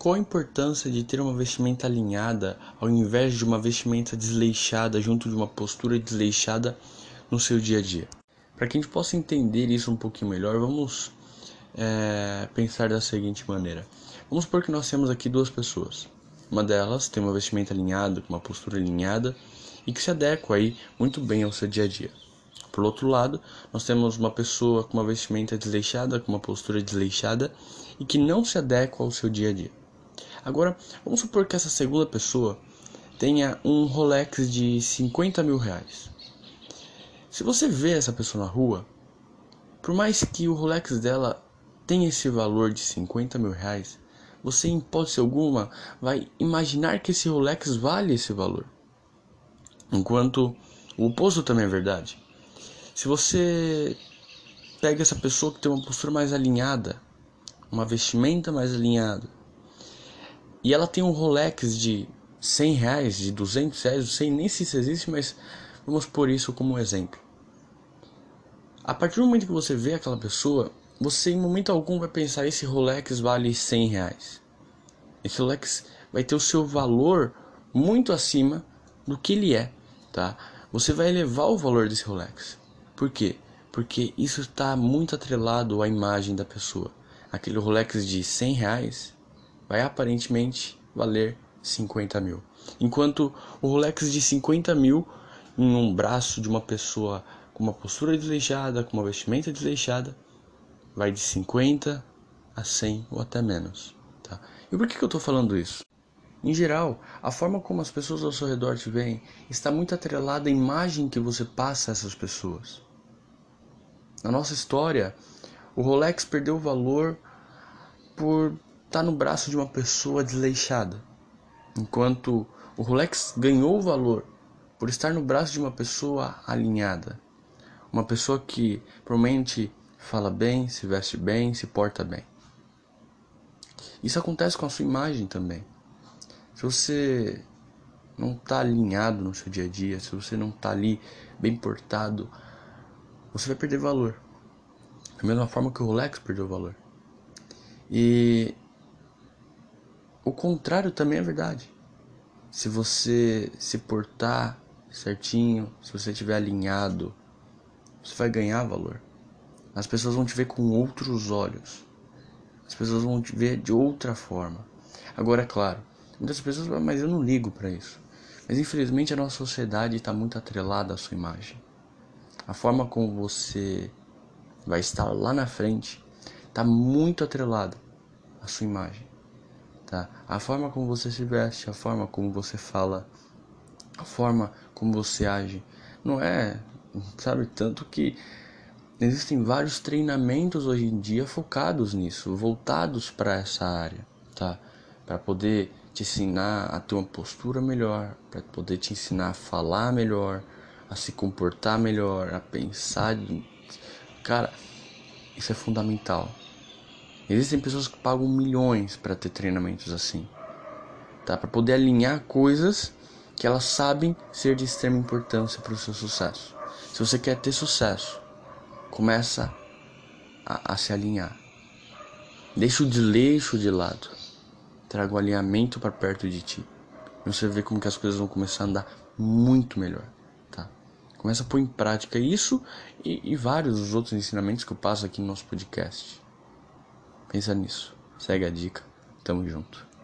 qual a importância de ter uma vestimenta alinhada ao invés de uma vestimenta desleixada junto de uma postura desleixada no seu dia a dia? Para que a gente possa entender isso um pouquinho melhor, vamos é, pensar da seguinte maneira: vamos supor que nós temos aqui duas pessoas. Uma delas tem uma vestimenta alinhada, com uma postura alinhada e que se adequa aí muito bem ao seu dia a dia. Por outro lado, nós temos uma pessoa com uma vestimenta desleixada, com uma postura desleixada e que não se adequa ao seu dia a dia. Agora, vamos supor que essa segunda pessoa tenha um Rolex de 50 mil reais. Se você vê essa pessoa na rua, por mais que o Rolex dela tenha esse valor de 50 mil reais, você, em hipótese alguma, vai imaginar que esse Rolex vale esse valor. Enquanto o oposto também é verdade. Se você pega essa pessoa que tem uma postura mais alinhada, uma vestimenta mais alinhada, e ela tem um Rolex de 100 reais, de 200 reais, não sei nem se isso existe, mas vamos pôr isso como um exemplo. A partir do momento que você vê aquela pessoa, você em momento algum vai pensar: esse Rolex vale 100 reais. Esse Rolex vai ter o seu valor muito acima do que ele é, tá? Você vai elevar o valor desse Rolex. Por quê? Porque isso está muito atrelado à imagem da pessoa. Aquele Rolex de 100 reais vai aparentemente valer 50 mil. Enquanto o Rolex de 50 mil em um braço de uma pessoa com uma postura desleixada, com uma vestimenta desleixada, vai de 50 a 100 ou até menos. Tá? E por que, que eu estou falando isso? Em geral, a forma como as pessoas ao seu redor te veem está muito atrelada à imagem que você passa a essas pessoas. Na nossa história, o Rolex perdeu valor por estar no braço de uma pessoa desleixada, enquanto o Rolex ganhou valor por estar no braço de uma pessoa alinhada, uma pessoa que provavelmente fala bem, se veste bem, se porta bem. Isso acontece com a sua imagem também. Se você não está alinhado no seu dia a dia, se você não está ali bem portado, você vai perder valor. Da mesma forma que o Rolex perdeu valor. E o contrário também é verdade. Se você se portar certinho, se você estiver alinhado, você vai ganhar valor. As pessoas vão te ver com outros olhos. As pessoas vão te ver de outra forma. Agora, é claro, muitas pessoas, mas eu não ligo para isso. Mas infelizmente a nossa sociedade está muito atrelada à sua imagem. A forma como você vai estar lá na frente está muito atrelada à sua imagem. Tá? A forma como você se veste, a forma como você fala, a forma como você age, não é, sabe, tanto que existem vários treinamentos hoje em dia focados nisso, voltados para essa área, tá? Para poder te ensinar a ter uma postura melhor, para poder te ensinar a falar melhor, a se comportar melhor, a pensar. Cara, isso é fundamental. Existem pessoas que pagam milhões para ter treinamentos assim, tá? Para poder alinhar coisas que elas sabem ser de extrema importância para o seu sucesso. Se você quer ter sucesso, começa a, a se alinhar. Deixa o desleixo de lado. Traga o alinhamento para perto de ti. E você vê como que as coisas vão começar a andar muito melhor. Começa a pôr em prática isso e, e vários dos outros ensinamentos que eu passo aqui no nosso podcast. Pensa nisso. Segue a dica. Tamo junto.